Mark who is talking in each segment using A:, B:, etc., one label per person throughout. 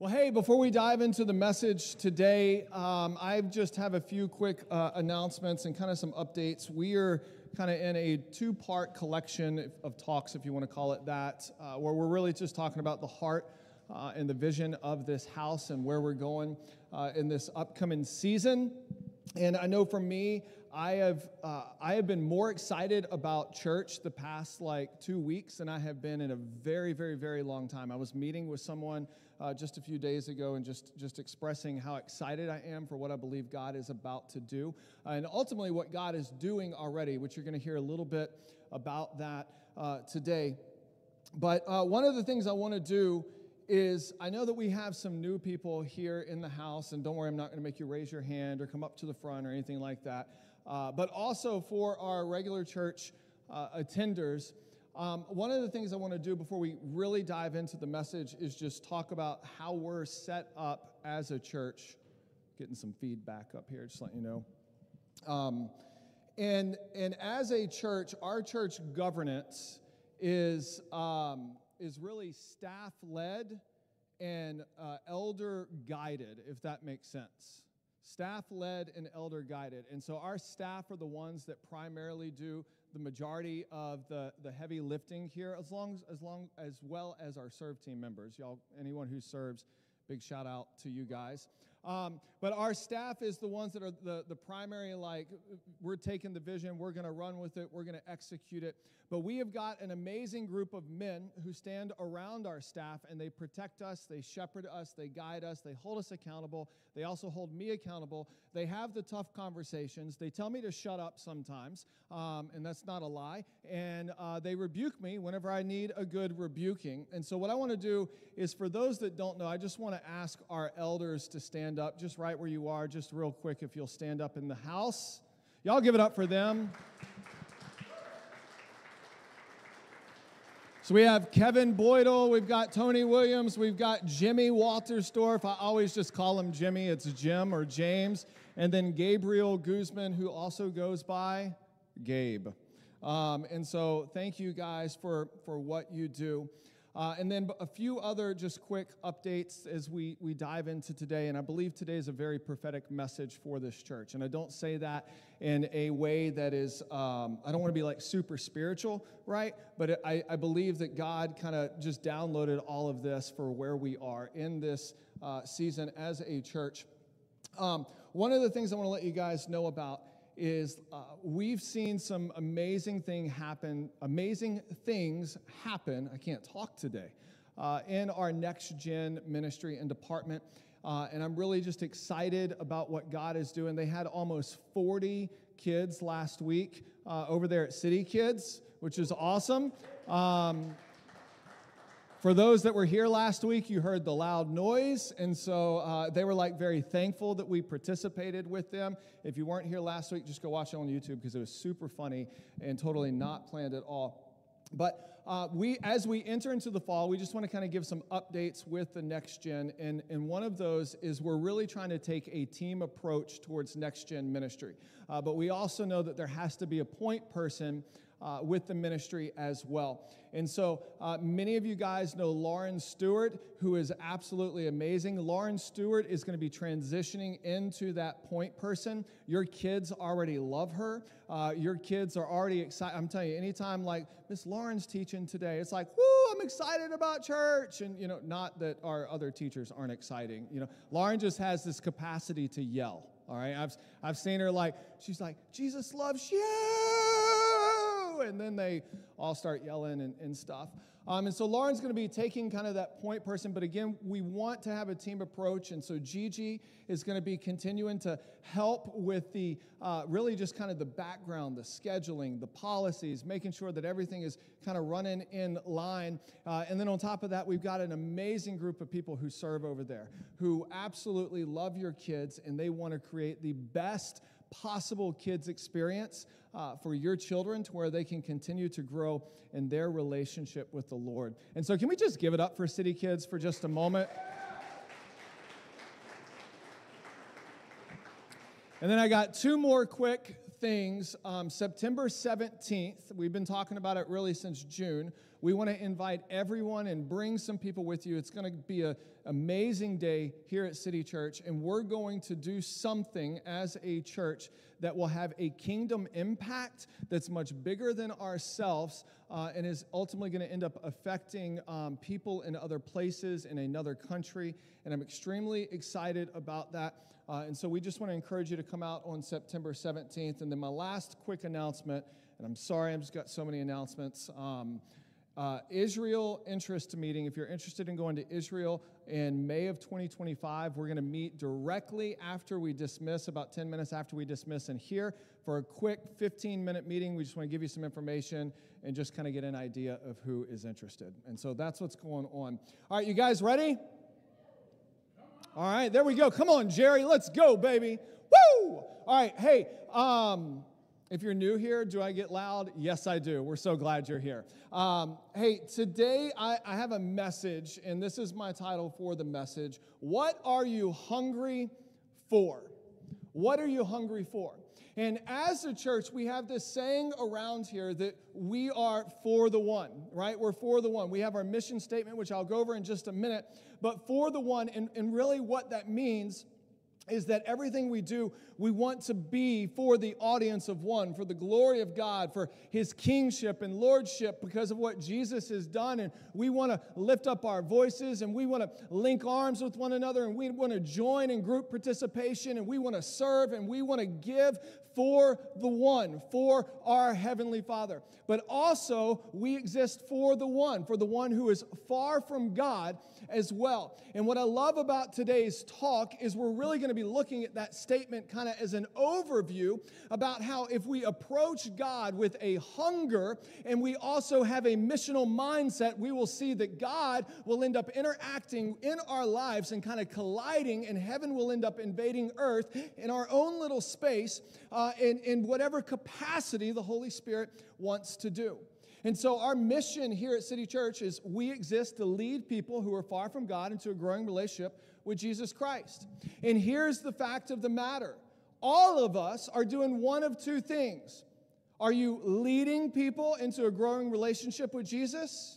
A: Well, hey, before we dive into the message today, um, I just have a few quick uh, announcements and kind of some updates. We are kind of in a two part collection of talks, if you want to call it that, uh, where we're really just talking about the heart uh, and the vision of this house and where we're going uh, in this upcoming season. And I know for me, I have uh, I have been more excited about church the past like two weeks than I have been in a very very very long time. I was meeting with someone uh, just a few days ago and just, just expressing how excited I am for what I believe God is about to do. Uh, and ultimately, what God is doing already, which you're going to hear a little bit about that uh, today. But uh, one of the things I want to do is I know that we have some new people here in the house, and don't worry, I'm not going to make you raise your hand or come up to the front or anything like that. Uh, but also for our regular church uh, attenders, um, one of the things I want to do before we really dive into the message is just talk about how we're set up as a church. Getting some feedback up here, just let you know. Um, and, and as a church, our church governance is, um, is really staff led and uh, elder guided, if that makes sense. Staff led and elder guided. And so our staff are the ones that primarily do the majority of the, the heavy lifting here, as long as, long as well as our serve team members. Y'all, anyone who serves, big shout out to you guys. Um, but our staff is the ones that are the, the primary, like, we're taking the vision, we're going to run with it, we're going to execute it. But we have got an amazing group of men who stand around our staff and they protect us, they shepherd us, they guide us, they hold us accountable. They also hold me accountable. They have the tough conversations. They tell me to shut up sometimes, um, and that's not a lie. And uh, they rebuke me whenever I need a good rebuking. And so, what I want to do is for those that don't know, I just want to ask our elders to stand up just right where you are, just real quick, if you'll stand up in the house. Y'all give it up for them. So we have Kevin Boydell, we've got Tony Williams, we've got Jimmy Waltersdorf. I always just call him Jimmy, it's Jim or James. And then Gabriel Guzman, who also goes by Gabe. Um, and so thank you guys for, for what you do. Uh, and then a few other just quick updates as we, we dive into today. And I believe today is a very prophetic message for this church. And I don't say that in a way that is, um, I don't want to be like super spiritual, right? But I, I believe that God kind of just downloaded all of this for where we are in this uh, season as a church. Um, one of the things I want to let you guys know about is uh, we've seen some amazing thing happen, amazing things happen. I can't talk today uh, in our next gen ministry and department. Uh, and I'm really just excited about what God is doing. They had almost 40 kids last week uh, over there at City Kids, which is awesome. Um, for those that were here last week, you heard the loud noise, and so uh, they were like very thankful that we participated with them. If you weren't here last week, just go watch it on YouTube because it was super funny and totally not planned at all. But uh, we, as we enter into the fall, we just want to kind of give some updates with the next gen, and, and one of those is we're really trying to take a team approach towards next gen ministry. Uh, but we also know that there has to be a point person uh, with the ministry as well. And so uh, many of you guys know Lauren Stewart, who is absolutely amazing. Lauren Stewart is going to be transitioning into that point person. Your kids already love her. Uh, your kids are already excited. I'm telling you, anytime like Miss Lauren's teaching today, it's like, woo, I'm excited about church. And, you know, not that our other teachers aren't exciting. You know, Lauren just has this capacity to yell. All right. I've, I've seen her like, she's like, Jesus loves you and then they all start yelling and, and stuff. Um, and so Lauren's going to be taking kind of that point person, but again, we want to have a team approach. And so Gigi is going to be continuing to help with the uh, really just kind of the background, the scheduling, the policies, making sure that everything is kind of running in line. Uh, and then on top of that, we've got an amazing group of people who serve over there who absolutely love your kids and they want to create the best possible kids experience uh, for your children to where they can continue to grow in their relationship with the Lord. And so, can we just give it up for City Kids for just a moment? And then I got two more quick things. Um, September 17th, we've been talking about it really since June. We want to invite everyone and bring some people with you. It's going to be an amazing day here at City Church, and we're going to do something as a church that will have a kingdom impact that's much bigger than ourselves uh, and is ultimately going to end up affecting um, people in other places in another country. And I'm extremely excited about that. Uh, and so we just want to encourage you to come out on September 17th. And then my last quick announcement, and I'm sorry, I've just got so many announcements. Um, uh, Israel interest meeting. If you're interested in going to Israel in May of 2025, we're going to meet directly after we dismiss, about 10 minutes after we dismiss, and here for a quick 15 minute meeting. We just want to give you some information and just kind of get an idea of who is interested. And so that's what's going on. All right, you guys ready? All right, there we go. Come on, Jerry, let's go, baby. Woo! All right, hey, um, if you're new here, do I get loud? Yes, I do. We're so glad you're here. Um, hey, today I, I have a message, and this is my title for the message. What are you hungry for? What are you hungry for? And as a church, we have this saying around here that we are for the one, right? We're for the one. We have our mission statement, which I'll go over in just a minute, but for the one, and, and really what that means is that everything we do, we want to be for the audience of one, for the glory of God, for his kingship and lordship because of what Jesus has done. And we want to lift up our voices and we want to link arms with one another and we want to join in group participation and we want to serve and we want to give for the one, for our Heavenly Father. But also, we exist for the one, for the one who is far from God as well. And what I love about today's talk is we're really going to be looking at that statement kind of as an overview about how if we approach God with a hunger and we also have a missional mindset, we will see that God will end up interacting in our lives and kind of colliding, and heaven will end up invading earth in our own little space uh, in, in whatever capacity the Holy Spirit wants to do. And so, our mission here at City Church is we exist to lead people who are far from God into a growing relationship with Jesus Christ. And here's the fact of the matter all of us are doing one of two things. Are you leading people into a growing relationship with Jesus?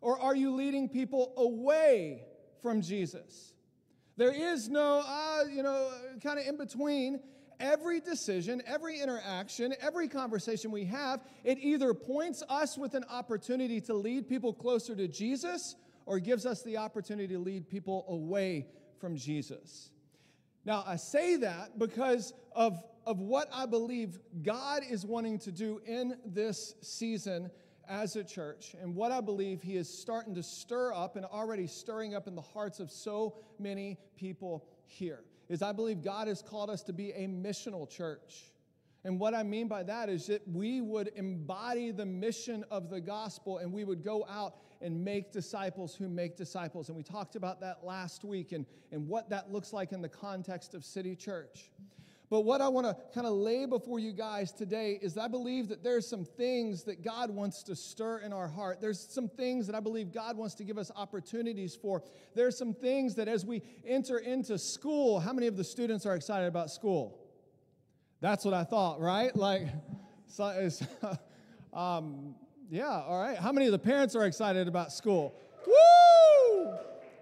A: Or are you leading people away from Jesus? There is no, uh, you know, kind of in between every decision, every interaction, every conversation we have, it either points us with an opportunity to lead people closer to Jesus or gives us the opportunity to lead people away from Jesus. Now, I say that because of, of what I believe God is wanting to do in this season as a church, and what I believe He is starting to stir up and already stirring up in the hearts of so many people here is I believe God has called us to be a missional church. And what I mean by that is that we would embody the mission of the gospel and we would go out and make disciples who make disciples. And we talked about that last week and, and what that looks like in the context of City Church. But what I want to kind of lay before you guys today is I believe that there's some things that God wants to stir in our heart. There's some things that I believe God wants to give us opportunities for. There's some things that as we enter into school, how many of the students are excited about school? That's what I thought, right? Like, so um, yeah, all right. How many of the parents are excited about school? Woo!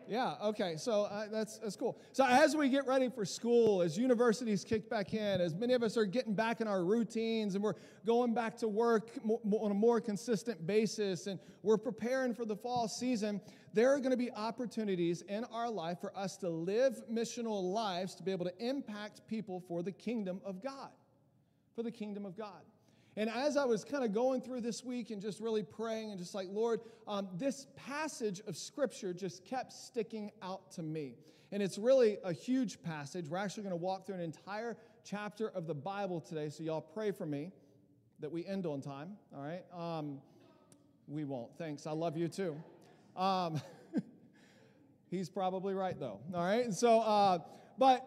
A: Yeah, okay, so uh, that's, that's cool. So, as we get ready for school, as universities kick back in, as many of us are getting back in our routines and we're going back to work on a more consistent basis and we're preparing for the fall season, there are going to be opportunities in our life for us to live missional lives to be able to impact people for the kingdom of God. For the kingdom of God. And as I was kind of going through this week and just really praying and just like, Lord, um, this passage of scripture just kept sticking out to me. And it's really a huge passage. We're actually going to walk through an entire chapter of the Bible today. So y'all pray for me that we end on time. All right. Um, we won't. Thanks. I love you too. Um, he's probably right though. All right. So, uh, but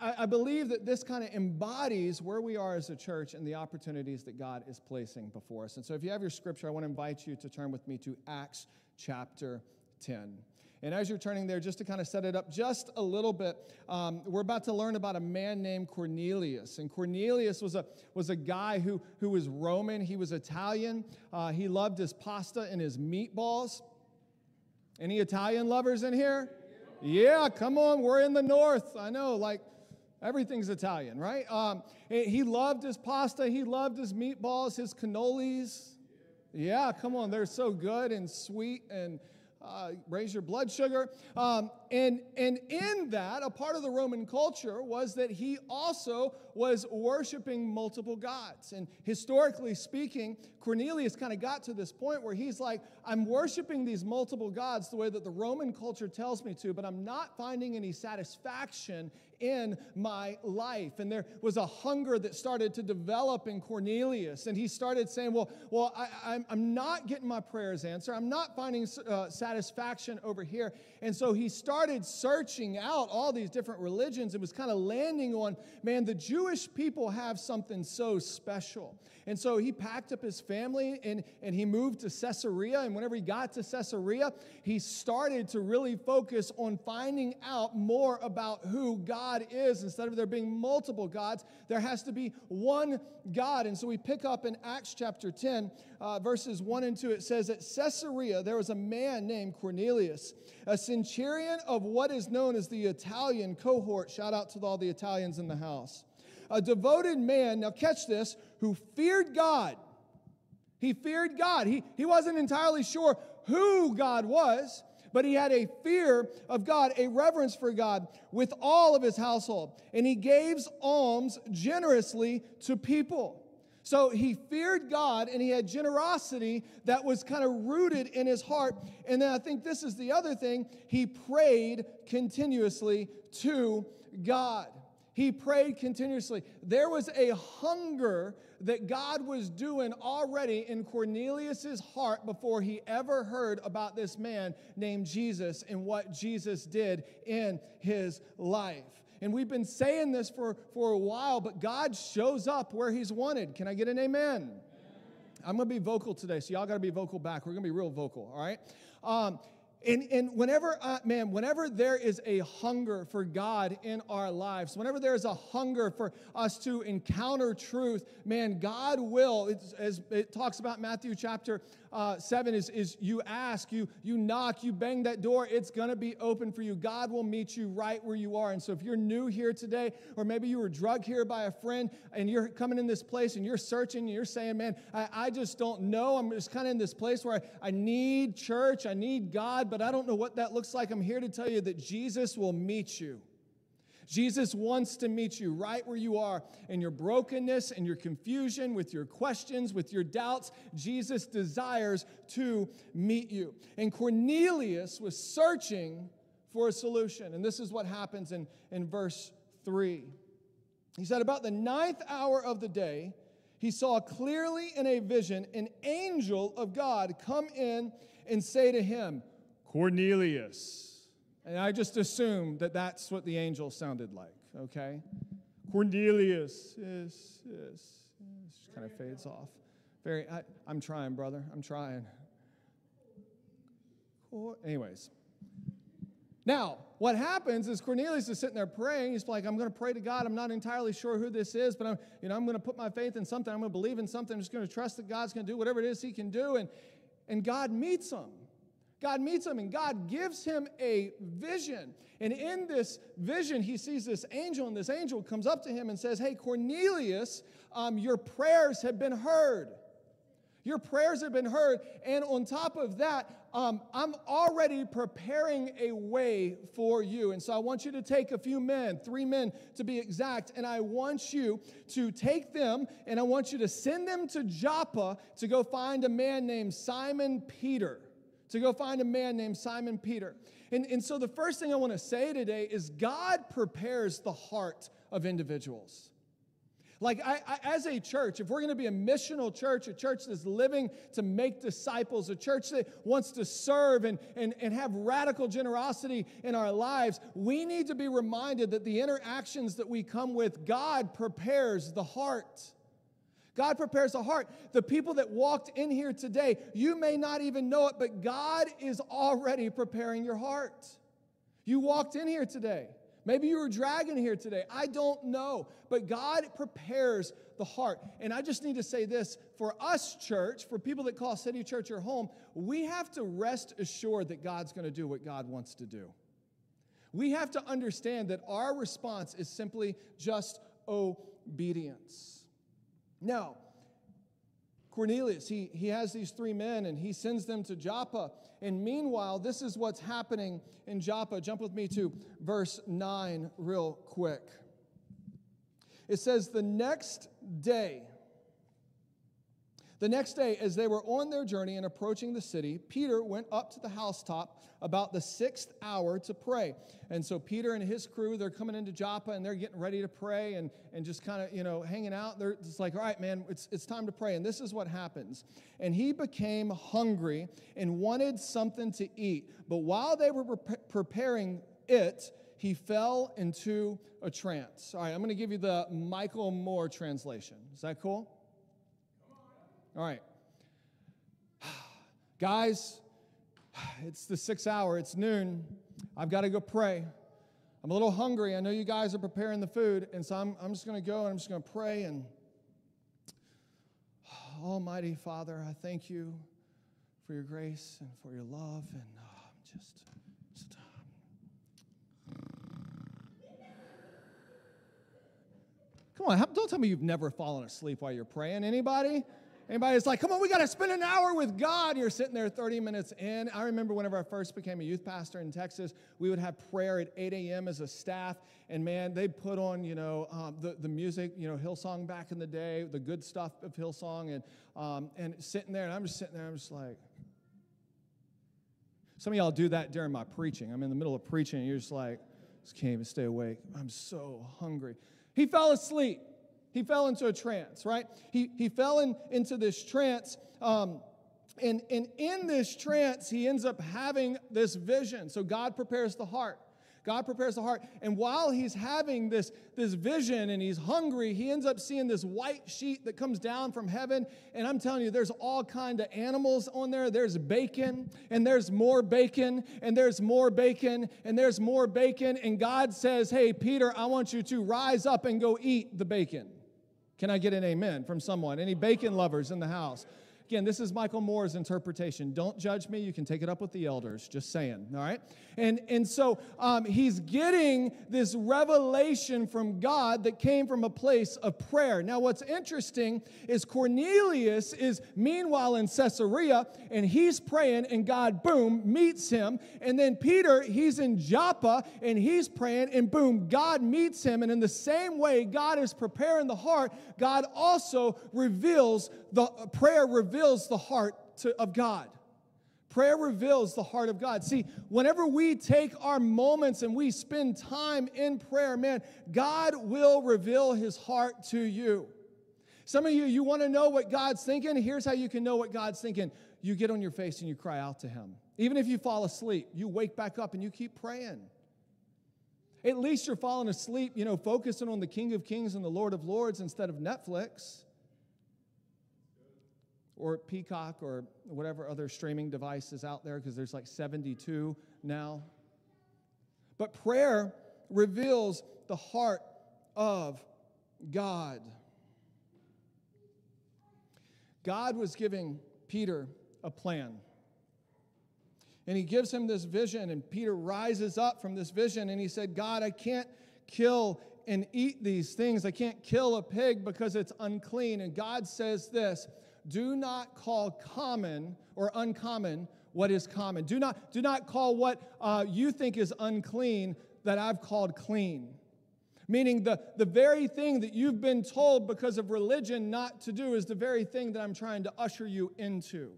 A: I, I, believe that this kind of embodies where we are as a church and the opportunities that God is placing before us. And so, if you have your scripture, I want to invite you to turn with me to Acts chapter 10. And as you're turning there, just to kind of set it up just a little bit, um, we're about to learn about a man named Cornelius. And Cornelius was a, was a guy who, who was Roman, he was Italian. Uh, he loved his pasta and his meatballs. Any Italian lovers in here? Yeah, come on, we're in the north. I know, like everything's Italian, right? Um, he loved his pasta, he loved his meatballs, his cannolis. Yeah, come on, they're so good and sweet and uh, raise your blood sugar. Um, and, and in that, a part of the Roman culture was that he also was worshiping multiple gods. And historically speaking, Cornelius kind of got to this point where he's like, I'm worshiping these multiple gods the way that the Roman culture tells me to, but I'm not finding any satisfaction in my life. And there was a hunger that started to develop in Cornelius. And he started saying, Well, well I, am not getting my prayers answered. I'm not finding uh, satisfaction over here. And so he started searching out all these different religions and was kind of landing on, man, the Jewish people have something so special. And so he packed up his family and, and he moved to Caesarea. And whenever he got to Caesarea, he started to really focus on finding out more about who God is. Instead of there being multiple gods, there has to be one God. And so we pick up in Acts chapter 10, uh, verses 1 and 2. It says, At Caesarea, there was a man named Cornelius, a centurion of what is known as the Italian cohort. Shout out to all the Italians in the house a devoted man, now catch this, who feared God. He feared God. He, he wasn't entirely sure who God was, but he had a fear of God, a reverence for God with all of his household. And he gave alms generously to people. So he feared God and he had generosity that was kind of rooted in his heart. And then I think this is the other thing he prayed continuously to God. He prayed continuously. There was a hunger that God was doing already in Cornelius's heart before he ever heard about this man named Jesus and what Jesus did in his life. And we've been saying this for, for a while, but God shows up where he's wanted. Can I get an amen? I'm going to be vocal today, so y'all got to be vocal back. We're going to be real vocal, all right? Um, and, and whenever, uh, man, whenever there is a hunger for God in our lives, whenever there is a hunger for us to encounter truth, man, God will, as it talks about Matthew chapter uh, 7, is, is you ask, you, you knock, you bang that door, it's going to be open for you. God will meet you right where you are. And so if you're new here today, or maybe you were drugged here by a friend and you're coming in this place and you're searching and you're saying, man, I, I just don't know. I'm just kind of in this place where I, I need church, I need God, but I don't know what that looks like. I'm here to tell you that Jesus will meet you. Jesus wants to meet you right where you are in your brokenness and your confusion, with your questions, with your doubts. Jesus desires to meet you. And Cornelius was searching for a solution. And this is what happens in, in verse 3. He said, About the ninth hour of the day, he saw clearly in a vision an angel of God come in and say to him, Cornelius. And I just assumed that that's what the angel sounded like, okay? Cornelius, yes, yes, yes. Just kind of fades off. Very, I, am trying, brother. I'm trying. Anyways. Now, what happens is Cornelius is sitting there praying. He's like, I'm going to pray to God. I'm not entirely sure who this is, but I'm, you know, I'm going to put my faith in something. I'm going to believe in something. I'm just going to trust that God's going to do whatever it is he can do. And, and God meets him. God meets him and God gives him a vision. And in this vision, he sees this angel, and this angel comes up to him and says, Hey, Cornelius, um, your prayers have been heard. Your prayers have been heard. And on top of that, um, I'm already preparing a way for you. And so I want you to take a few men, three men to be exact, and I want you to take them and I want you to send them to Joppa to go find a man named Simon Peter to go find a man named Simon Peter. And, and so the first thing I want to say today is God prepares the heart of individuals. Like, I, I, as a church, if we're going to be a missional church, a church that's living to make disciples, a church that wants to serve and, and, and have radical generosity in our lives, we need to be reminded that the interactions that we come with, God prepares the heart. God prepares the heart. The people that walked in here today, you may not even know it, but God is already preparing your heart. You walked in here today. Maybe you were dragging here today. I don't know. But God prepares the heart. And I just need to say this for us, church, for people that call City Church your home, we have to rest assured that God's going to do what God wants to do. We have to understand that our response is simply just obedience. Now, Cornelius, he, he has these three men and he sends them to Joppa. And meanwhile, this is what's happening in Joppa. Jump with me to verse 9 real quick. It says, The next day, the next day, as they were on their journey and approaching the city, Peter went up to the housetop about the sixth hour to pray. And so Peter and his crew, they're coming into Joppa and they're getting ready to pray and, and just kind of, you know, hanging out. They're just like, all right, man, it's, it's time to pray. And this is what happens. And he became hungry and wanted something to eat. But while they were pre- preparing it, he fell into a trance. All right, I'm going to give you the Michael Moore translation. Is that cool? All right. Guys, it's the sixth hour, it's noon. I've got to go pray. I'm a little hungry. I know you guys are preparing the food, and so I'm, I'm just going to go and I'm just going to pray. And Almighty Father, I thank you for your grace and for your love. And uh, just, just uh, come on, don't tell me you've never fallen asleep while you're praying. Anybody? Anybody is like, come on, we got to spend an hour with God. You're sitting there 30 minutes in. I remember whenever I first became a youth pastor in Texas, we would have prayer at 8 a.m. as a staff. And man, they'd put on, you know, um, the, the music, you know, Hillsong back in the day, the good stuff of Hillsong. And, um, and sitting there, and I'm just sitting there, I'm just like, some of y'all do that during my preaching. I'm in the middle of preaching, and you're just like, just can't even stay awake. I'm so hungry. He fell asleep. He fell into a trance, right? He, he fell in, into this trance. Um, and, and in this trance, he ends up having this vision. So God prepares the heart. God prepares the heart. And while he's having this, this vision and he's hungry, he ends up seeing this white sheet that comes down from heaven. And I'm telling you, there's all kind of animals on there. There's bacon, and there's more bacon, and there's more bacon, and there's more bacon. And God says, Hey, Peter, I want you to rise up and go eat the bacon. Can I get an amen from someone? Any bacon lovers in the house? Again, this is Michael Moore's interpretation. Don't judge me. You can take it up with the elders. Just saying, all right? And, and so um, he's getting this revelation from God that came from a place of prayer. Now, what's interesting is Cornelius is meanwhile in Caesarea and he's praying, and God, boom, meets him. And then Peter, he's in Joppa and he's praying, and boom, God meets him. And in the same way God is preparing the heart, God also reveals the prayer reveals the heart to, of God. Prayer reveals the heart of God. See, whenever we take our moments and we spend time in prayer, man, God will reveal his heart to you. Some of you, you want to know what God's thinking. Here's how you can know what God's thinking you get on your face and you cry out to him. Even if you fall asleep, you wake back up and you keep praying. At least you're falling asleep, you know, focusing on the King of Kings and the Lord of Lords instead of Netflix or Peacock or whatever other streaming device is out there, because there's like 72 now. But prayer reveals the heart of God. God was giving Peter a plan. And he gives him this vision, and Peter rises up from this vision and he said, God, I can't kill and eat these things. I can't kill a pig because it's unclean. And God says this do not call common or uncommon what is common. Do not, do not call what uh, you think is unclean that I've called clean. Meaning, the, the very thing that you've been told because of religion not to do is the very thing that I'm trying to usher you into.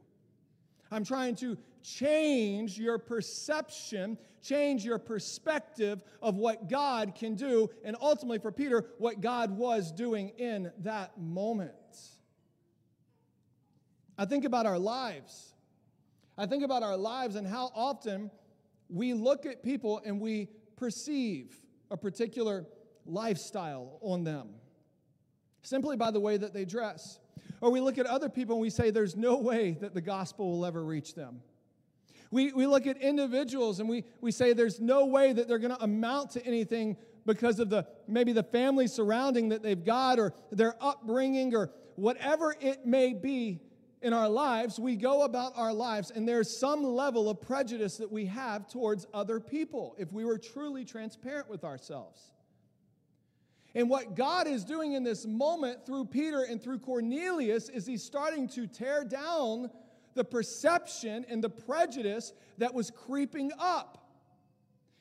A: I'm trying to change your perception, change your perspective of what God can do, and ultimately for Peter, what God was doing in that moment. I think about our lives. I think about our lives and how often we look at people and we perceive a particular lifestyle on them simply by the way that they dress. Or we look at other people and we say there's no way that the gospel will ever reach them. We, we look at individuals and we, we say there's no way that they're going to amount to anything because of the maybe the family surrounding that they've got or their upbringing or whatever it may be in our lives, we go about our lives and there's some level of prejudice that we have towards other people if we were truly transparent with ourselves. And what God is doing in this moment through Peter and through Cornelius is he's starting to tear down the perception and the prejudice that was creeping up.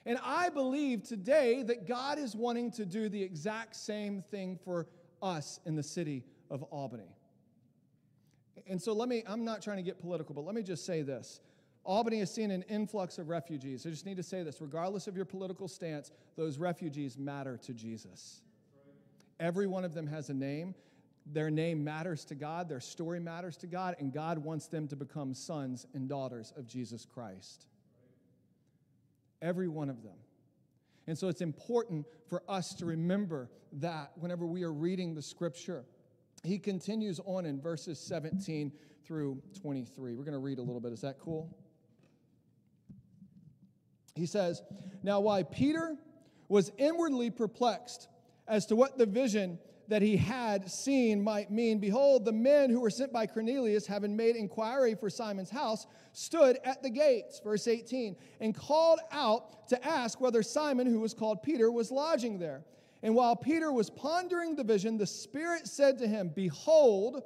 A: And I believe today that God is wanting to do the exact same thing for us in the city of Albany. And so let me, I'm not trying to get political, but let me just say this. Albany has seen an influx of refugees. I just need to say this regardless of your political stance, those refugees matter to Jesus. Every one of them has a name. Their name matters to God, their story matters to God, and God wants them to become sons and daughters of Jesus Christ. Every one of them. And so it's important for us to remember that whenever we are reading the scripture. He continues on in verses 17 through 23. We're going to read a little bit. Is that cool? He says, Now, why Peter was inwardly perplexed as to what the vision that he had seen might mean. Behold, the men who were sent by Cornelius, having made inquiry for Simon's house, stood at the gates, verse 18, and called out to ask whether Simon, who was called Peter, was lodging there. And while Peter was pondering the vision, the Spirit said to him, Behold,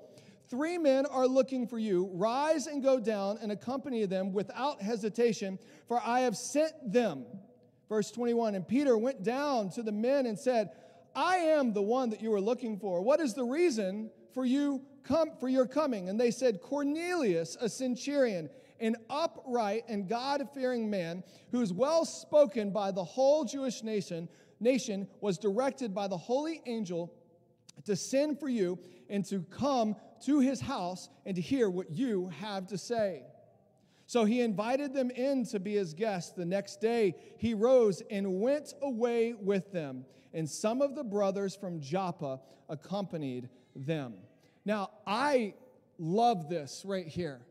A: three men are looking for you. Rise and go down and accompany them without hesitation, for I have sent them. Verse 21 And Peter went down to the men and said, I am the one that you are looking for. What is the reason for you come for your coming? And they said, Cornelius, a centurion, an upright and God-fearing man, who is well spoken by the whole Jewish nation, nation, was directed by the holy angel to send for you and to come to his house and to hear what you have to say. So he invited them in to be his guests. The next day he rose and went away with them and some of the brothers from Joppa accompanied them. Now, I love this right here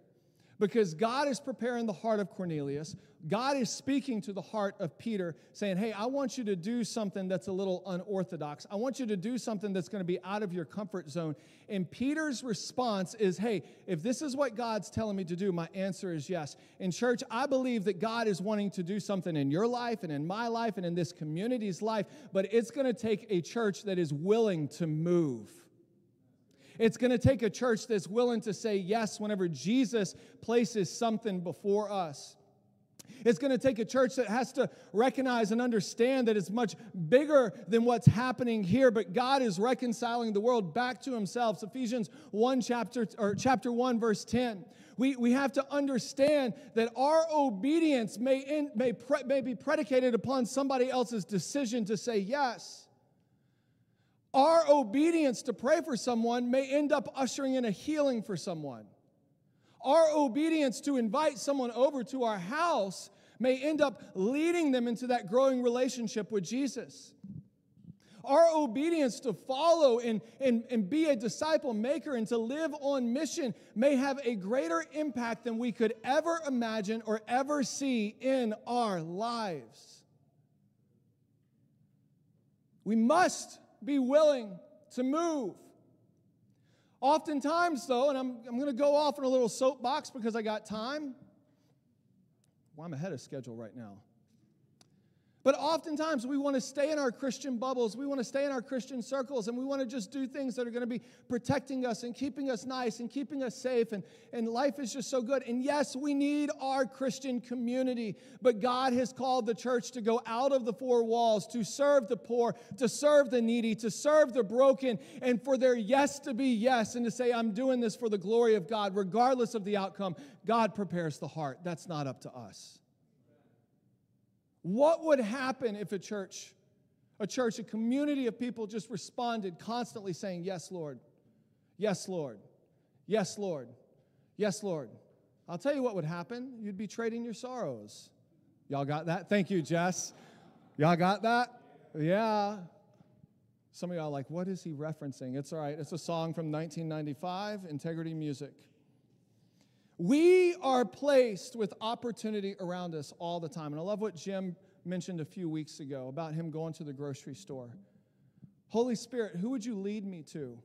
A: because God is preparing the heart of Cornelius. God is speaking to the heart of Peter, saying, Hey, I want you to do something that's a little unorthodox. I want you to do something that's going to be out of your comfort zone. And Peter's response is, Hey, if this is what God's telling me to do, my answer is yes. In church, I believe that God is wanting to do something in your life and in my life and in this community's life, but it's going to take a church that is willing to move. It's going to take a church that's willing to say yes whenever Jesus places something before us. It's going to take a church that has to recognize and understand that it's much bigger than what's happening here, but God is reconciling the world back to himself. Ephesians 1 chapter or chapter 1 verse 10. We, we have to understand that our obedience may, in, may, pre, may be predicated upon somebody else's decision to say yes. Our obedience to pray for someone may end up ushering in a healing for someone. Our obedience to invite someone over to our house may end up leading them into that growing relationship with Jesus. Our obedience to follow and, and, and be a disciple maker and to live on mission may have a greater impact than we could ever imagine or ever see in our lives. We must be willing to move. Oftentimes, though, and I'm, I'm going to go off in a little soapbox because I got time. Well, I'm ahead of schedule right now. But oftentimes we want to stay in our Christian bubbles, we want to stay in our Christian circles, and we want to just do things that are going to be protecting us and keeping us nice and keeping us safe, and, and life is just so good. And yes, we need our Christian community, but God has called the church to go out of the four walls, to serve the poor, to serve the needy, to serve the broken, and for their yes to be yes, and to say, I'm doing this for the glory of God, regardless of the outcome. God prepares the heart. That's not up to us. What would happen if a church, a church, a community of people just responded constantly saying, Yes, Lord. Yes, Lord. Yes, Lord. Yes, Lord. I'll tell you what would happen. You'd be trading your sorrows. Y'all got that? Thank you, Jess. Y'all got that? Yeah. Some of y'all like, what is he referencing? It's all right. It's a song from 1995, Integrity Music. We are placed with opportunity around us all the time. And I love what Jim mentioned a few weeks ago about him going to the grocery store. Holy Spirit, who would you lead me to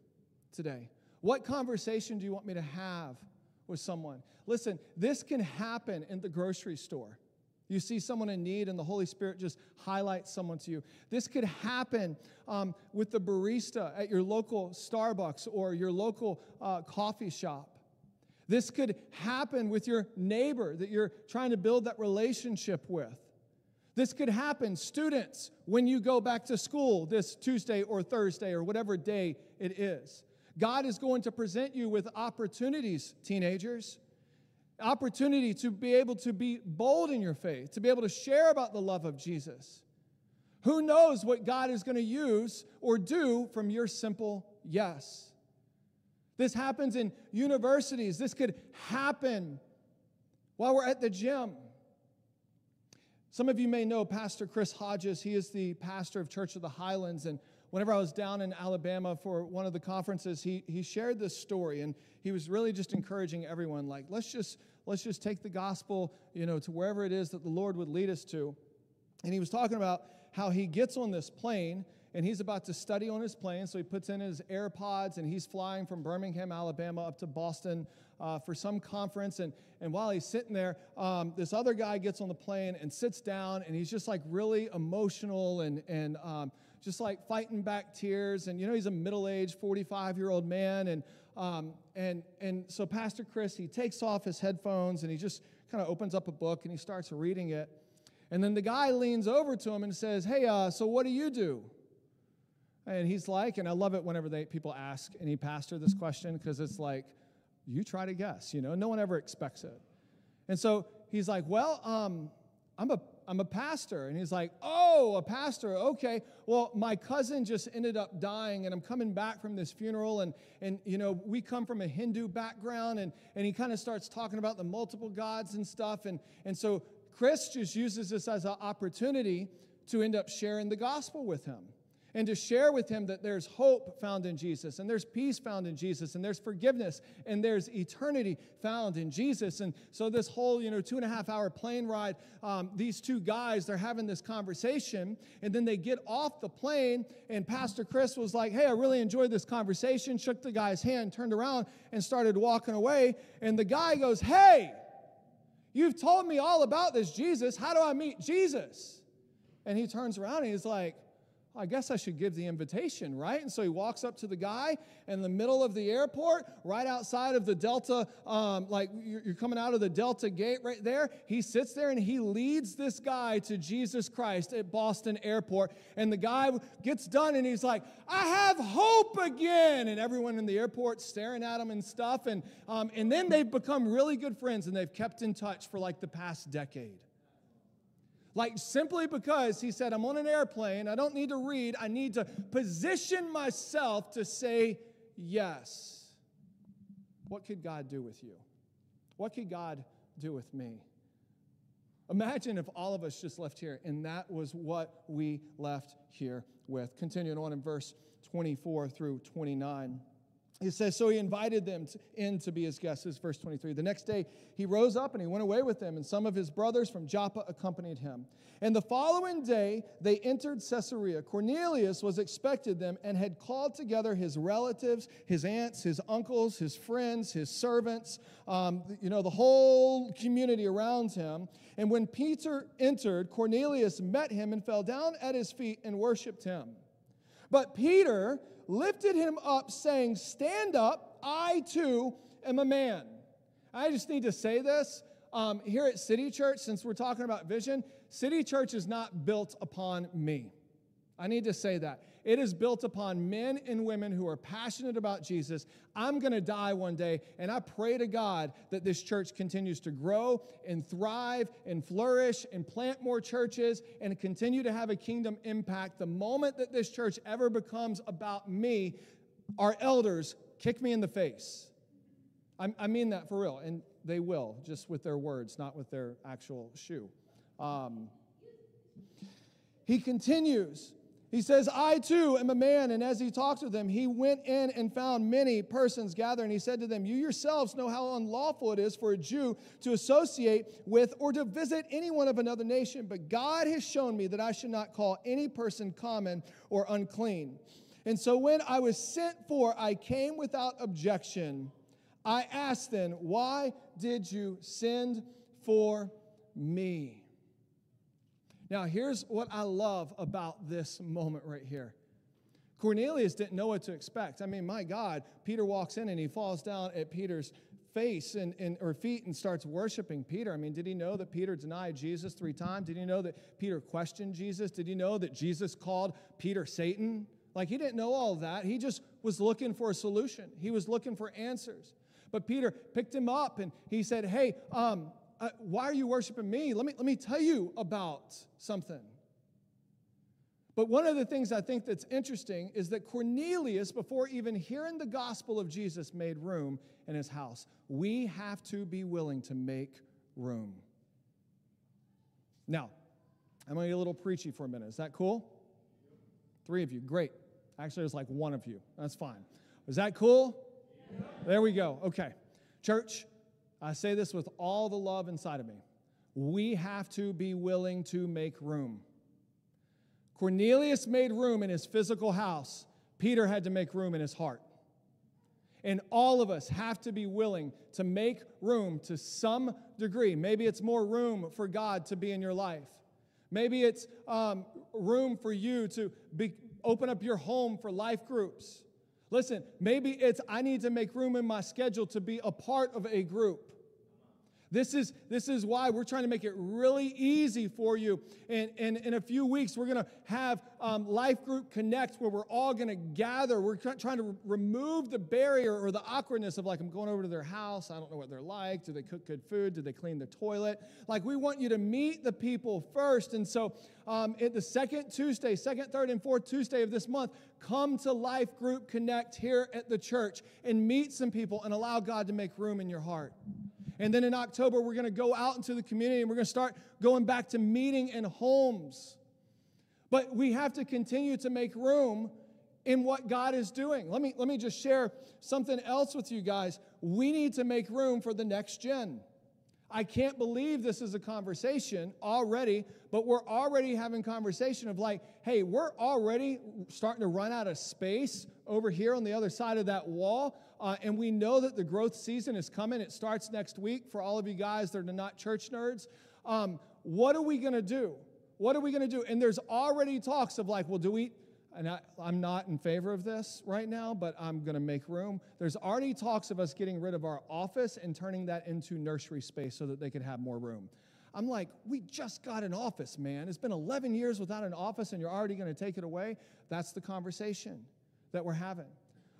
A: today? What conversation do you want me to have with someone? Listen, this can happen in the grocery store. You see someone in need, and the Holy Spirit just highlights someone to you. This could happen um, with the barista at your local Starbucks or your local uh, coffee shop. This could happen with your neighbor that you're trying to build that relationship with. This could happen, students, when you go back to school this Tuesday or Thursday or whatever day it is. God is going to present you with opportunities, teenagers. Opportunity to be able to be bold in your faith, to be able to share about the love of Jesus. Who knows what God is going to use or do from your simple yes? This happens in universities. This could happen while we're at the gym. Some of you may know Pastor Chris Hodges. He is the pastor of Church of the Highlands. And whenever I was down in Alabama for one of the conferences, he, he shared this story. And he was really just encouraging everyone, like, let's just, let's just take the gospel, you know, to wherever it is that the Lord would lead us to. And he was talking about how he gets on this plane and he's about to study on his plane. So he puts in his AirPods and he's flying from Birmingham, Alabama, up to Boston uh, for some conference. And, and while he's sitting there, um, this other guy gets on the plane and sits down and he's just like really emotional and, and um, just like fighting back tears. And you know, he's a middle aged 45 year old man. And, um, and, and so Pastor Chris, he takes off his headphones and he just kind of opens up a book and he starts reading it. And then the guy leans over to him and says, Hey, uh, so what do you do? And he's like, and I love it whenever they, people ask any pastor this question because it's like, you try to guess, you know, no one ever expects it. And so he's like, well, um, I'm a I'm a pastor. And he's like, Oh, a pastor. Okay. Well, my cousin just ended up dying, and I'm coming back from this funeral. And, and you know, we come from a Hindu background. And, and he kind of starts talking about the multiple gods and stuff. And, and so Chris just uses this as an opportunity to end up sharing the gospel with him and to share with him that there's hope found in Jesus, and there's peace found in Jesus, and there's forgiveness, and there's eternity found in Jesus. And so, this whole, you know, two and a half hour plane ride, um, these two guys, they're having this conversation, and then they get off the plane, and Pastor Chris was like, Hey, I really enjoyed this conversation, shook the guy's hand, turned around, and started walking away. And the guy goes, Hey, you've told me all about this Jesus. How do I meet Jesus? And he turns around and he's like, I guess I should give the invitation, right? And so he walks up to the guy in the middle of the airport, right outside of the Delta, um, like you're coming out of the Delta gate right there. He sits there and he leads this guy to Jesus Christ at Boston Airport. And the guy gets done and he's like, I have hope again. And everyone in the airport staring at him and stuff. And, um, and then they've become really good friends and they've kept in touch for like the past decade. Like simply because he said, I'm on an airplane, I don't need to read, I need to position myself to say yes. What could God do with you? What could God do with me? Imagine if all of us just left here and that was what we left here with. Continuing on in verse 24 through 29. He says, So he invited them in to be his guests. This is verse 23. The next day, he rose up and he went away with them, and some of his brothers from Joppa accompanied him. And the following day, they entered Caesarea. Cornelius was expected them and had called together his relatives, his aunts, his uncles, his friends, his servants, um, you know, the whole community around him. And when Peter entered, Cornelius met him and fell down at his feet and worshiped him. But Peter, lifted him up, saying, Stand up, I too am a man. I just need to say this. Um, here at City Church, since we're talking about vision, City Church is not built upon me. I need to say that. It is built upon men and women who are passionate about Jesus. I'm going to die one day, and I pray to God that this church continues to grow and thrive and flourish and plant more churches and continue to have a kingdom impact. The moment that this church ever becomes about me, our elders kick me in the face. I, I mean that for real, and they will, just with their words, not with their actual shoe. Um, he continues He says, I too am a man. And as he talked with them, he went in and found many persons gathered. And he said to them, You yourselves know how unlawful it is for a Jew to associate with or to visit anyone of another nation. But God has shown me that I should not call any person common or unclean. And so when I was sent for, I came without objection. I asked then, Why did you send for me? Now, here's what I love about this moment right here. Cornelius didn't know what to expect. I mean, my God, Peter walks in and he falls down at Peter's face and, and or feet and starts worshiping Peter. I mean, did he know that Peter denied Jesus three times? Did he know that Peter questioned Jesus? Did he know that Jesus called Peter Satan? Like he didn't know all that. He just was looking for a solution. He was looking for answers. But Peter picked him up and he said, Hey, um, uh, why are you worshiping me? Let me, let me tell you about something. But one of the things I think that's interesting is that Cornelius, before even hearing the gospel of Jesus, made room in his house. We have to be willing to make room. Now, I'm going to get a little preachy for a minute. Is that cool? Three of you. Great. Actually, there's like one of you. That's fine. Is that cool? Yeah. There we go. Okay. Church, I say this with all the love inside of me. We have to be willing to make room. Cornelius made room in his physical house, Peter had to make room in his heart. And all of us have to be willing to make room to some degree. Maybe it's more room for God to be in your life. Maybe it's um, room for you to be, open up your home for life groups. Listen, maybe it's I need to make room in my schedule to be a part of a group. This is, this is why we're trying to make it really easy for you. And, and in a few weeks, we're going to have um, Life Group Connect where we're all going to gather. We're trying to remove the barrier or the awkwardness of like, I'm going over to their house. I don't know what they're like. Do they cook good food? Do they clean the toilet? Like, we want you to meet the people first. And so, um, at the second Tuesday, second, third, and fourth Tuesday of this month, come to Life Group Connect here at the church and meet some people and allow God to make room in your heart. And then in October, we're going to go out into the community and we're going to start going back to meeting in homes. But we have to continue to make room in what God is doing. Let me, let me just share something else with you guys. We need to make room for the next gen. I can't believe this is a conversation already, but we're already having conversation of like, hey, we're already starting to run out of space over here on the other side of that wall. Uh, and we know that the growth season is coming. It starts next week for all of you guys that are not church nerds. Um, what are we going to do? What are we going to do? And there's already talks of like, well, do we, and I, am not in favor of this right now, but I'm going to make room. There's already talks of us getting rid of our office and turning that into nursery space so that they could have more room. I'm like, we just got an office, man. It's been 11 years without an office and you're already going to take it away. That's the conversation that we're having.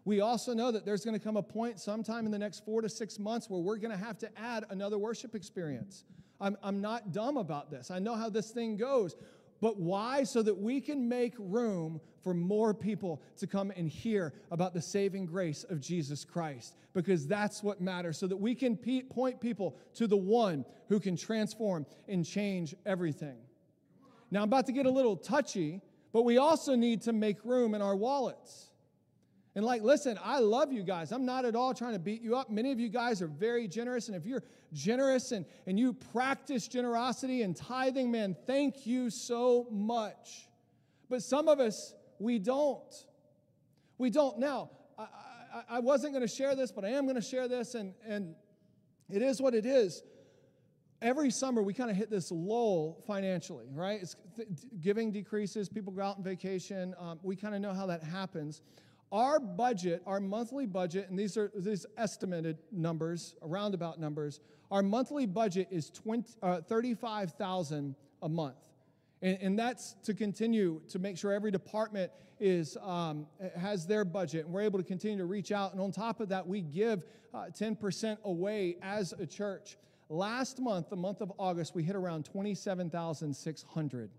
A: We also know that there's going to come a point sometime in the next four to six months where we're going to have to add another worship experience. I'm, I'm not dumb about this. I know how this thing goes. But why? So that we can make room for more people to come and hear about the saving grace of Jesus Christ. Because that's what matters. So that we can pe- point people to the one who can transform and change everything. Now, I'm about to get a little touchy, but we also need to make room in our wallets. And like, listen, I love you guys. I'm not at all trying to beat you up. Many of you guys are very generous. And if you're generous and, and you practice generosity and tithing, man, thank you so much. But some of us, we don't. We don't. Now, I, I, I wasn't going to share this, but I am going to share this, and, and it is what it is. Every summer, we kind of hit this lull financially, right? It's, giving decreases, people go out on vacation. Um, we kind of know how that happens. Our budget, our monthly budget, and these are these estimated numbers, roundabout numbers, our monthly budget is 20, uh, 35,000 a month. And, and, that's to continue to make sure every department is, um, has their budget and we're able to continue to reach out. And on top of that, we give uh, 10% away as a church. Last month, the month of August, we hit around 27,600,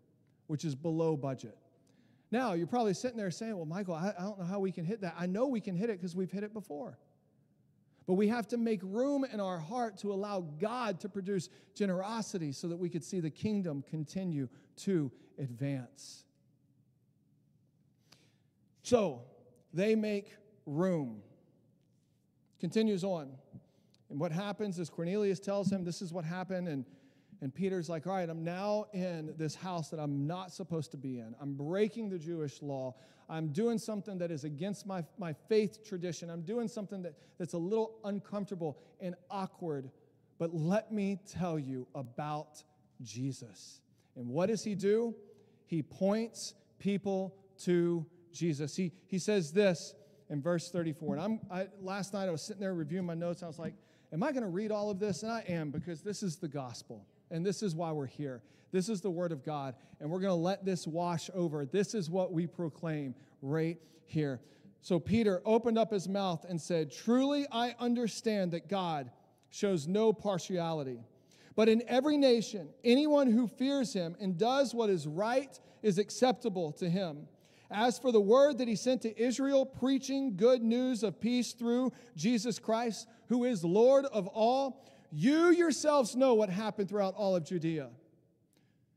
A: which is below budget. Now, you're probably sitting there saying, Well, Michael, I, I don't know how we can hit that. I know we can hit it because we've hit it before. But we have to make room in our heart to allow God to produce generosity so that we could see the kingdom continue to advance. So they make room. Continues on. And what happens is Cornelius tells him this is what happened. And, and Peter's like, all right, I'm now in this house that I'm not supposed to be in. I'm breaking the Jewish law. I'm doing something that is against my, my faith tradition. I'm doing something that, that's a little uncomfortable and awkward. But let me tell you about Jesus. And what does he do? He points people to Jesus. He, he says this in verse 34. And I'm, I, last night I was sitting there reviewing my notes. I was like, am I going to read all of this? And I am because this is the gospel. And this is why we're here. This is the word of God. And we're going to let this wash over. This is what we proclaim right here. So Peter opened up his mouth and said, Truly I understand that God shows no partiality. But in every nation, anyone who fears him and does what is right is acceptable to him. As for the word that he sent to Israel, preaching good news of peace through Jesus Christ, who is Lord of all, you yourselves know what happened throughout all of Judea.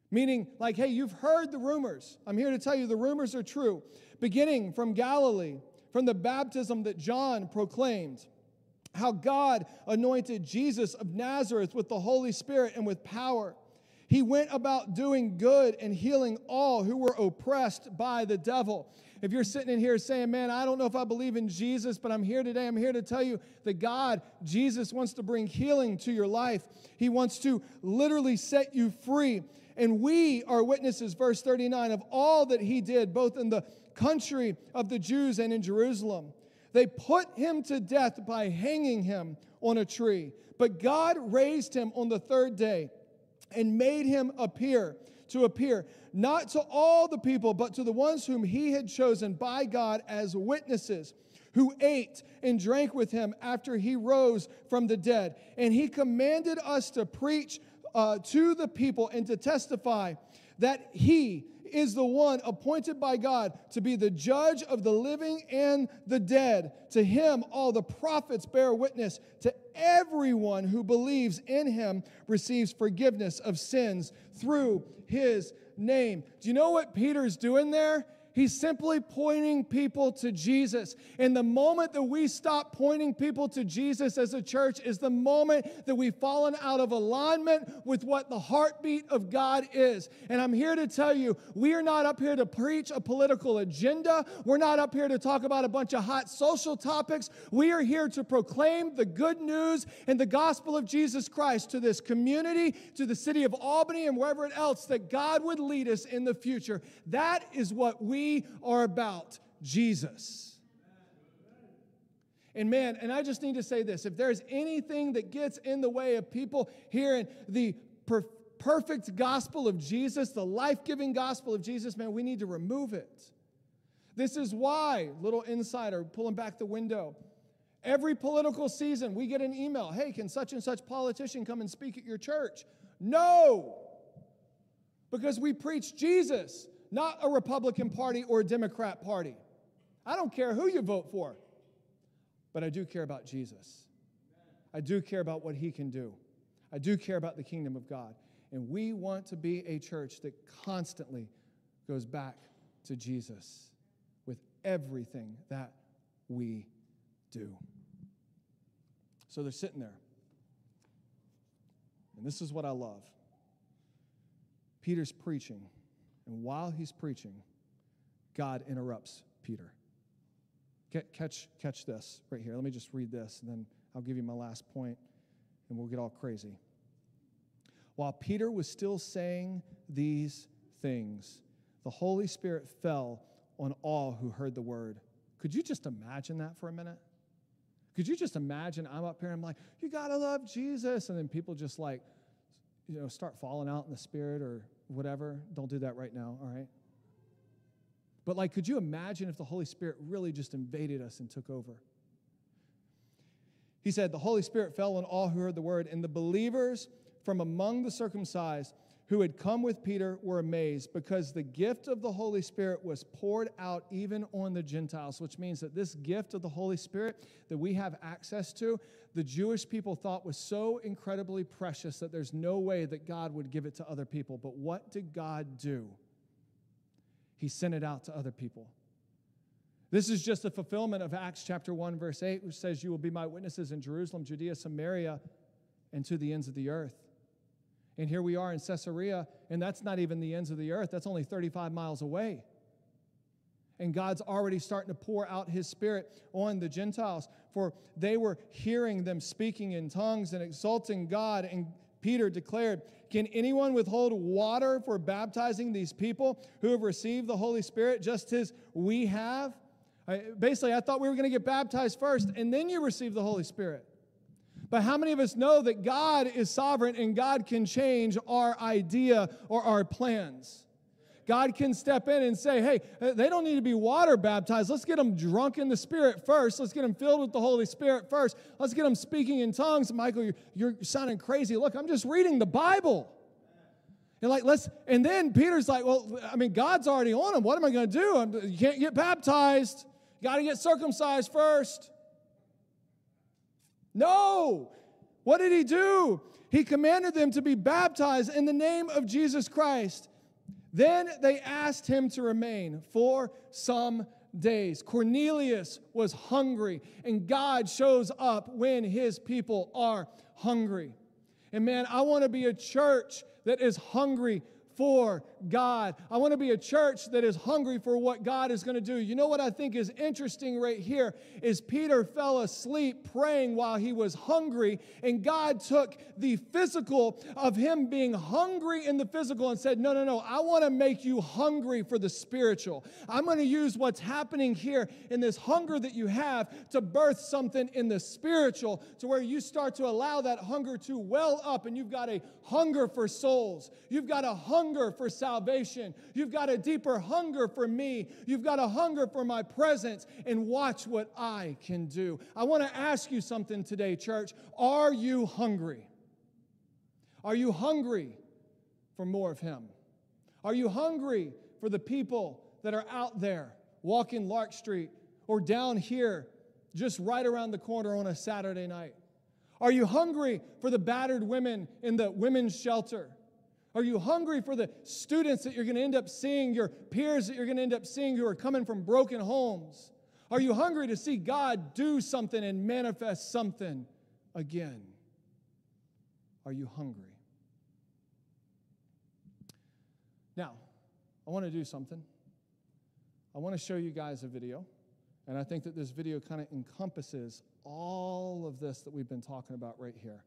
A: Meaning, like, hey, you've heard the rumors. I'm here to tell you the rumors are true. Beginning from Galilee, from the baptism that John proclaimed, how God anointed Jesus of Nazareth with the Holy Spirit and with power he went about doing good and healing all who were oppressed by the devil. If you're sitting in here saying, Man, I don't know if I believe in Jesus, but I'm here today, I'm here to tell you that God, Jesus, wants to bring healing to your life. He wants to literally set you free. And we are witnesses, verse 39, of all that He did, both in the country of the Jews and in Jerusalem. They put Him to death by hanging Him on a tree. But God raised Him on the third day and made him appear to appear not to all the people but to the ones whom he had chosen by God as witnesses who ate and drank with him after he rose from the dead and he commanded us to preach uh, to the people and to testify that he is the one appointed by God to be the judge of the living and the dead. To him, all the prophets bear witness. To everyone who believes in him receives forgiveness of sins through his name. Do you know what Peter's doing there? He's simply pointing people to Jesus. And the moment that we stop pointing people to Jesus as a church is the moment that we've fallen out of alignment with what the heartbeat of God is. And I'm here to tell you, we are not up here to preach a political agenda. We're not up here to talk about a bunch of hot social topics. We are here to proclaim the good news and the gospel of Jesus Christ to this community, to the city of Albany, and wherever else that God would lead us in the future. That is what we are about Jesus. And man, and I just need to say this if there's anything that gets in the way of people hearing the per- perfect gospel of Jesus, the life giving gospel of Jesus, man, we need to remove it. This is why, little insider pulling back the window. Every political season, we get an email hey, can such and such politician come and speak at your church? No, because we preach Jesus not a Republican Party or a Democrat Party. I don't care who you vote for, but I do care about Jesus. I do care about what he can do. I do care about the kingdom of God. And we want to be a church that constantly goes back to Jesus with everything that we do. So they're sitting there. And this is what I love Peter's preaching. And while he's preaching, God interrupts Peter. Catch, catch this right here. Let me just read this, and then I'll give you my last point, and we'll get all crazy. While Peter was still saying these things, the Holy Spirit fell on all who heard the word. Could you just imagine that for a minute? Could you just imagine I'm up here and I'm like, you gotta love Jesus, and then people just like, you know, start falling out in the spirit or whatever. Don't do that right now, all right? But, like, could you imagine if the Holy Spirit really just invaded us and took over? He said, The Holy Spirit fell on all who heard the word, and the believers from among the circumcised who had come with Peter were amazed because the gift of the Holy Spirit was poured out even on the Gentiles, which means that this gift of the Holy Spirit that we have access to, the Jewish people thought was so incredibly precious that there's no way that God would give it to other people. But what did God do? He sent it out to other people. This is just the fulfillment of Acts chapter 1, verse 8, which says, You will be my witnesses in Jerusalem, Judea, Samaria, and to the ends of the earth. And here we are in Caesarea, and that's not even the ends of the earth, that's only 35 miles away. And God's already starting to pour out his spirit on the Gentiles, for they were hearing them speaking in tongues and exalting God. And Peter declared, Can anyone withhold water for baptizing these people who have received the Holy Spirit just as we have? I, basically, I thought we were going to get baptized first and then you receive the Holy Spirit. But how many of us know that God is sovereign and God can change our idea or our plans? God can step in and say, hey, uh, they don't need to be water baptized. Let's get them drunk in the Spirit first. Let's get them filled with the Holy Spirit first. Let's get them speaking in tongues. Michael, you're, you're sounding crazy. Look, I'm just reading the Bible. And like, let's, and then Peter's like, well, I mean, God's already on them. What am I going to do? I'm, you can't get baptized. Got to get circumcised first. No. What did he do? He commanded them to be baptized in the name of Jesus Christ. Then they asked him to remain for some days. Cornelius was hungry, and God shows up when his people are hungry. And man, I want to be a church that is hungry for God. I want to be a church that is hungry for what God is going to do. You know what I think is interesting right here is Peter fell asleep praying while he was hungry, and God took the physical of him being hungry in the physical and said, No, no, no, I want to make you hungry for the spiritual. I'm going to use what's happening here in this hunger that you have to birth something in the spiritual to where you start to allow that hunger to well up, and you've got a hunger for souls. You've got a hunger for salvation. You've got a deeper hunger for me. You've got a hunger for my presence. And watch what I can do. I want to ask you something today, church. Are you hungry? Are you hungry for more of Him? Are you hungry for the people that are out there walking Lark Street or down here just right around the corner on a Saturday night? Are you hungry for the battered women in the women's shelter? Are you hungry for the students that you're going to end up seeing, your peers that you're going to end up seeing who are coming from broken homes? Are you hungry to see God do something and manifest something again? Are you hungry? Now, I want to do something. I want to show you guys a video, and I think that this video kind of encompasses all of this that we've been talking about right here.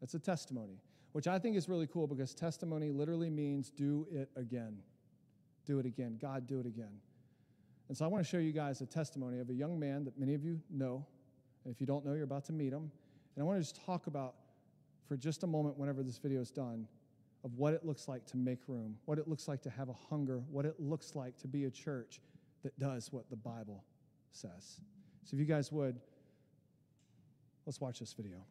A: It's a testimony which I think is really cool because testimony literally means do it again. Do it again. God, do it again. And so I want to show you guys a testimony of a young man that many of you know. And if you don't know, you're about to meet him. And I want to just talk about, for just a moment, whenever this video is done, of what it looks like to make room, what it looks like to have a hunger, what it looks like to be a church that does what the Bible says. So if you guys would, let's watch this video.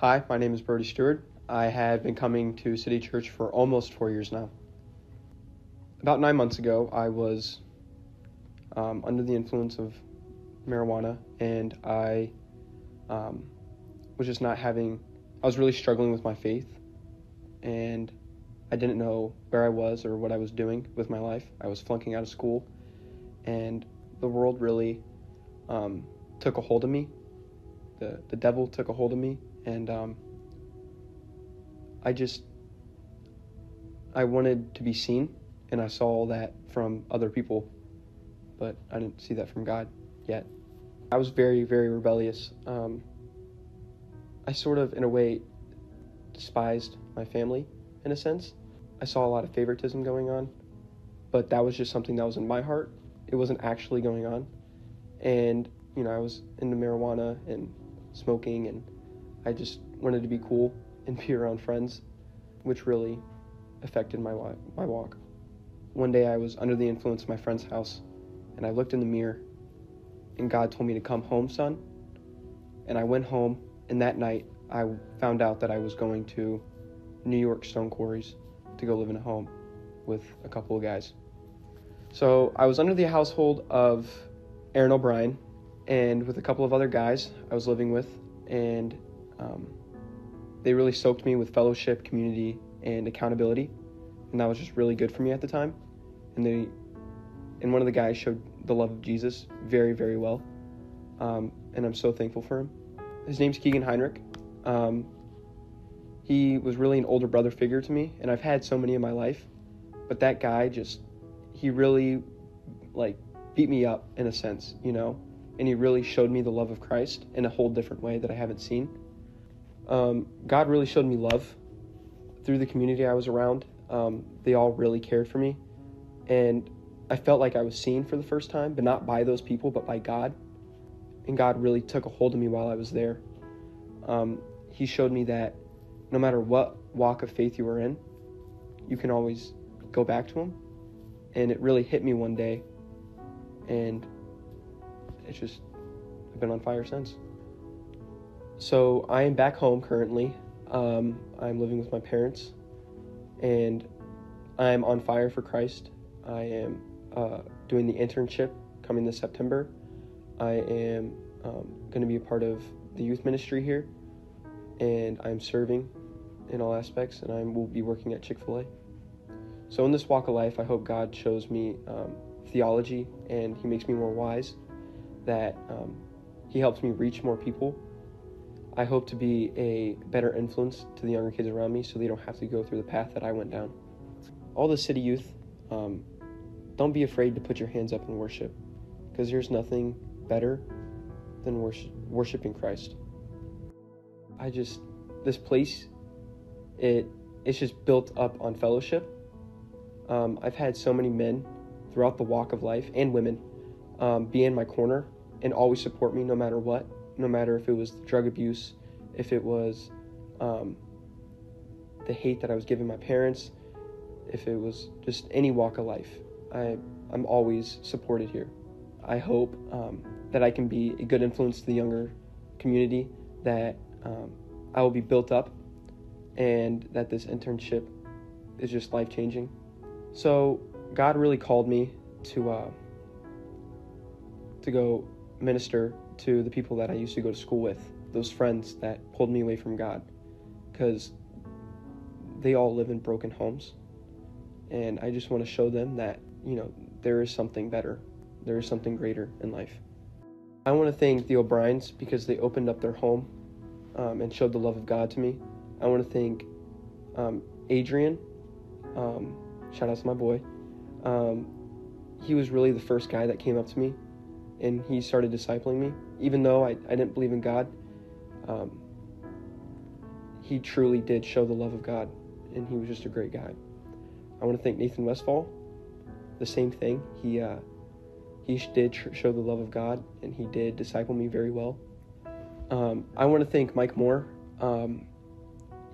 B: Hi, my name is Brody Stewart. I have been coming to City Church for almost four years now. About nine months ago, I was um, under the influence of marijuana, and I um, was just not having, I was really struggling with my faith, and I didn't know where I was or what I was doing with my life. I was flunking out of school, and the world really um, took a hold of me. The, the devil took a hold of me and um, I just I wanted to be seen, and I saw all that from other people, but I didn't see that from God yet. I was very, very rebellious. Um, I sort of, in a way, despised my family in a sense. I saw a lot of favoritism going on, but that was just something that was in my heart. It wasn't actually going on. And, you know, I was into marijuana and smoking and I just wanted to be cool and be around friends, which really affected my, my walk. One day I was under the influence of my friend's house, and I looked in the mirror, and God told me to come home, son. And I went home, and that night I found out that I was going to New York Stone Quarries to go live in a home with a couple of guys. So I was under the household of Aaron O'Brien, and with a couple of other guys I was living with, and um, they really soaked me with fellowship, community, and accountability, and that was just really good for me at the time. And they and one of the guys showed the love of Jesus very, very well. Um, and I'm so thankful for him. His name's Keegan Heinrich. Um, he was really an older brother figure to me, and I've had so many in my life, but that guy just, he really, like, beat me up in a sense, you know, and he really showed me the love of Christ in a whole different way that I haven't seen. Um, God really showed me love through the community I was around. Um, they all really cared for me, and I felt like I was seen for the first time, but not by those people, but by God. And God really took a hold of me while I was there. Um, he showed me that no matter what walk of faith you are in, you can always go back to Him. And it really hit me one day, and it's just, I've been on fire since. So I am back home currently. Um, I'm living with my parents, and I'm on fire for Christ. I am uh, doing the internship coming this September. I am um, going to be a part of the youth ministry here, and I'm serving in all aspects, and I will be working at Chick fil A. So, in this walk of life, I hope God shows me um, theology and He makes me more wise, that um, He helps me reach more people. I hope to be a better influence to the younger kids around me so they don't have to go through the path that I went down. All the city youth, um, don't be afraid to put your hands up and worship because there's nothing better than worship, worshiping Christ. I just, this place, it it's just built up on fellowship. Um, I've had so many men throughout the walk of life and women um, be in my corner and always support me no matter what, no matter if it was drug abuse, if it was um, the hate that I was giving my parents, if it was just any walk of life. I, I'm always supported here. I hope um, that I can be a good influence to the younger community, that um, I will be built up, and that this internship is just life changing. So God really called me to uh, to go minister to the people that I used to go to school with, those friends that pulled me away from God, because they all live in broken homes, and I just want to show them that you know there is something better, there is something greater in life. I want to thank the O'Briens because they opened up their home um, and showed the love of God to me. I want to thank um, Adrian. Um, shout out to my boy. Um, he was really the first guy that came up to me and he started discipling me. Even though I, I didn't believe in God, um, he truly did show the love of God and he was just a great guy. I want to thank Nathan Westfall. The same thing. He uh, he did show the love of God and he did disciple me very well. Um, I want to thank Mike Moore. Um,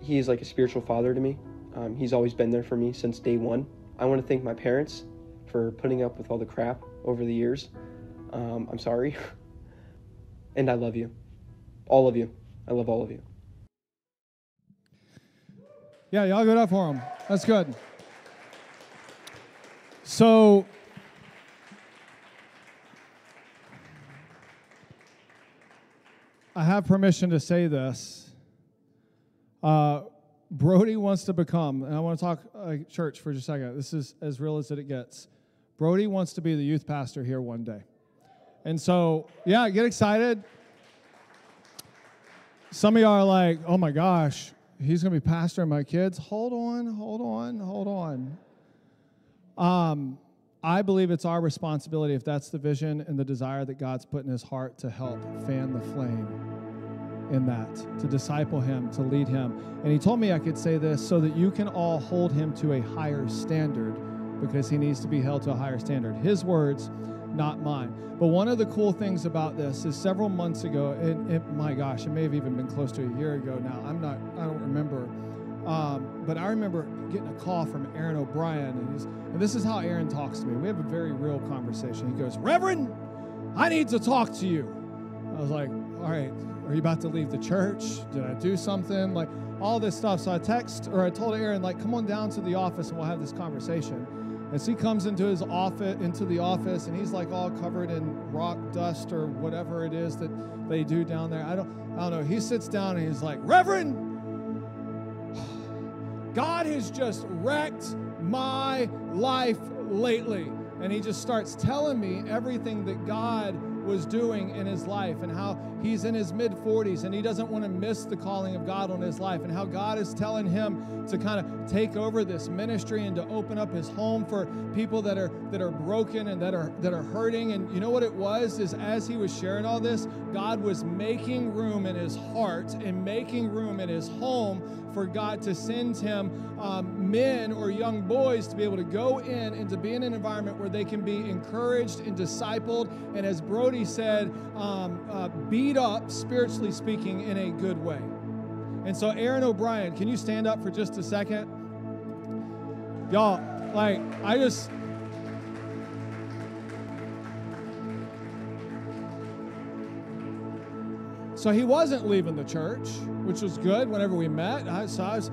B: he is like a spiritual father to me. Um, he's always been there for me since day one. I want to thank my parents for putting up with all the crap over the years. Um, I'm sorry. and I love you. All of you. I love all of you.
A: Yeah, y'all good up for him. That's good. So, I have permission to say this. Uh, Brody wants to become, and I want to talk uh, church for just a second. This is as real as it gets. Brody wants to be the youth pastor here one day. And so, yeah, get excited. Some of y'all are like, oh my gosh, he's going to be pastoring my kids. Hold on, hold on, hold on. Um, I believe it's our responsibility, if that's the vision and the desire that God's put in his heart, to help fan the flame in that, to disciple him, to lead him. And he told me I could say this so that you can all hold him to a higher standard because he needs to be held to a higher standard. His words, not mine. But one of the cool things about this is several months ago, and it, my gosh, it may have even been close to a year ago now. I'm not, I don't remember. Um, but I remember getting a call from Aaron O'Brien, and, and this is how Aaron talks to me. We have a very real conversation. He goes, Reverend, I need to talk to you. I was like, all right, are you about to leave the church? Did I do something? Like all this stuff. So I text or I told Aaron, like, come on down to the office and we'll have this conversation. As he comes into his office, into the office, and he's like all covered in rock dust or whatever it is that they do down there. I don't, I don't know. He sits down and he's like, Reverend, God has just wrecked my life lately. and he just starts telling me everything that God was doing in his life and how he's in his mid 40s and he doesn't want to miss the calling of God on his life and how God is telling him to kind of take over this ministry and to open up his home for people that are that are broken and that are that are hurting. And you know what it was? Is as he was sharing all this God was making room in his heart and making room in his home for God to send him um, men or young boys to be able to go in and to be in an environment where they can be encouraged and discipled and as Brody said, um, uh, beat up, spiritually speaking, in a good way. And so, Aaron O'Brien, can you stand up for just a second? Y'all, like, I just. So he wasn't leaving the church, which was good whenever we met. I, so I was,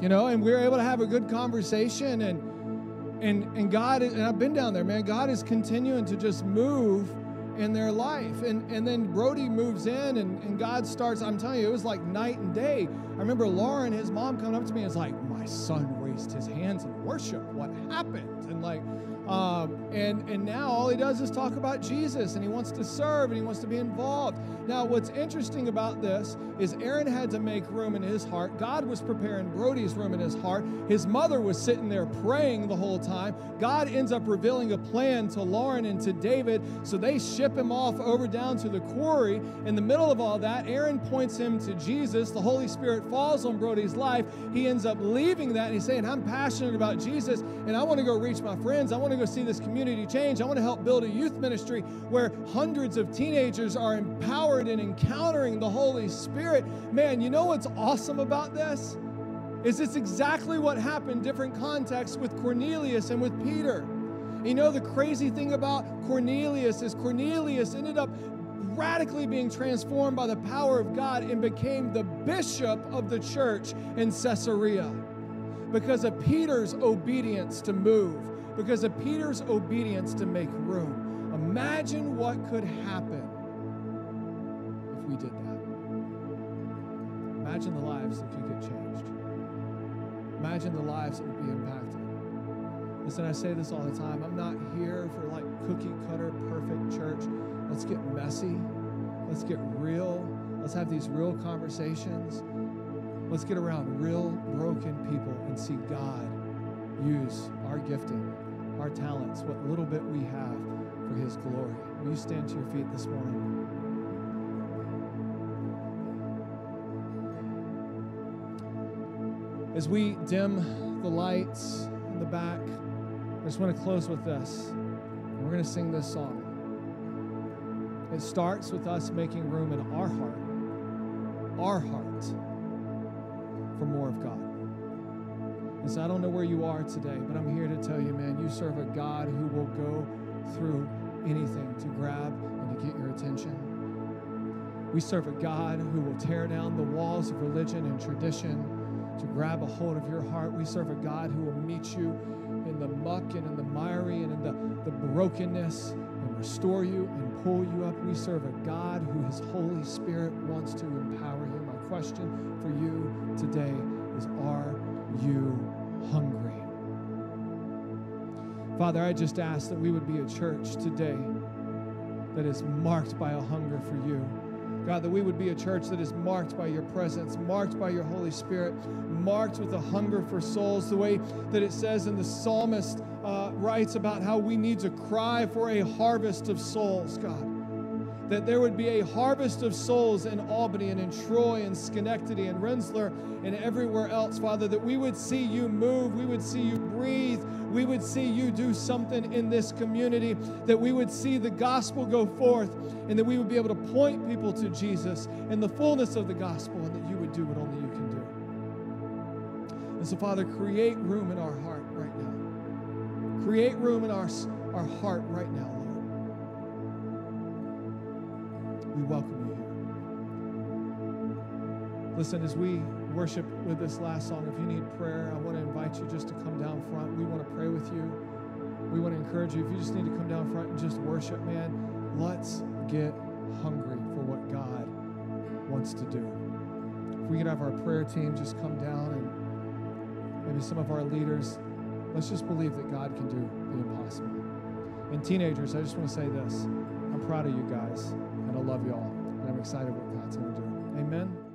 A: you know, and we were able to have a good conversation. And, and, and God, and I've been down there, man, God is continuing to just move in their life. And, and then Brody moves in and, and God starts, I'm telling you, it was like night and day. I remember Lauren, his mom, coming up to me and was like, My son raised his hands in worship. What happened? And like, um, and, and now all he does is talk about Jesus and he wants to serve and he wants to be involved. Now, what's interesting about this is Aaron had to make room in his heart. God was preparing Brody's room in his heart. His mother was sitting there praying the whole time. God ends up revealing a plan to Lauren and to David. So they ship him off over down to the quarry. In the middle of all that, Aaron points him to Jesus. The Holy Spirit falls on Brody's life. He ends up leaving that and he's saying, I'm passionate about Jesus and I want to go reach my friends. I want to go see this community change. I want to help build a youth ministry where hundreds of teenagers are empowered in encountering the Holy Spirit. Man, you know what's awesome about this? Is it's exactly what happened different contexts with Cornelius and with Peter. You know the crazy thing about Cornelius is Cornelius ended up radically being transformed by the power of God and became the bishop of the church in Caesarea because of Peter's obedience to move because of Peter's obedience to make room. Imagine what could happen if we did that. Imagine the lives that could get changed. Imagine the lives that would be impacted. Listen, I say this all the time. I'm not here for like cookie cutter perfect church. Let's get messy. Let's get real. Let's have these real conversations. Let's get around real broken people and see God use our gifting our talents, what little bit we have for His glory. Will you stand to your feet this morning? As we dim the lights in the back, I just want to close with this. We're going to sing this song. It starts with us making room in our heart, our heart, for more of God. And so I don't know where you are today, but I'm here to tell you, man, you serve a God who will go through anything to grab and to get your attention. We serve a God who will tear down the walls of religion and tradition to grab a hold of your heart. We serve a God who will meet you in the muck and in the miry and in the, the brokenness and restore you and pull you up. We serve a God who his Holy Spirit wants to empower you. My question for you today is are you hungry. Father, I just ask that we would be a church today that is marked by a hunger for you. God, that we would be a church that is marked by your presence, marked by your Holy Spirit, marked with a hunger for souls, the way that it says in the psalmist uh, writes about how we need to cry for a harvest of souls, God that there would be a harvest of souls in Albany and in Troy and Schenectady and Rensselaer and everywhere else, Father, that we would see you move, we would see you breathe, we would see you do something in this community, that we would see the gospel go forth, and that we would be able to point people to Jesus in the fullness of the gospel, and that you would do what only you can do. And so, Father, create room in our heart right now. Create room in our, our heart right now, we welcome you here. Listen, as we worship with this last song, if you need prayer, I want to invite you just to come down front. We want to pray with you. We want to encourage you. If you just need to come down front and just worship, man, let's get hungry for what God wants to do. If we could have our prayer team just come down and maybe some of our leaders let's just believe that God can do the impossible. And teenagers, I just want to say this I'm proud of you guys, I love you all, and I'm excited what God's going to do. Amen.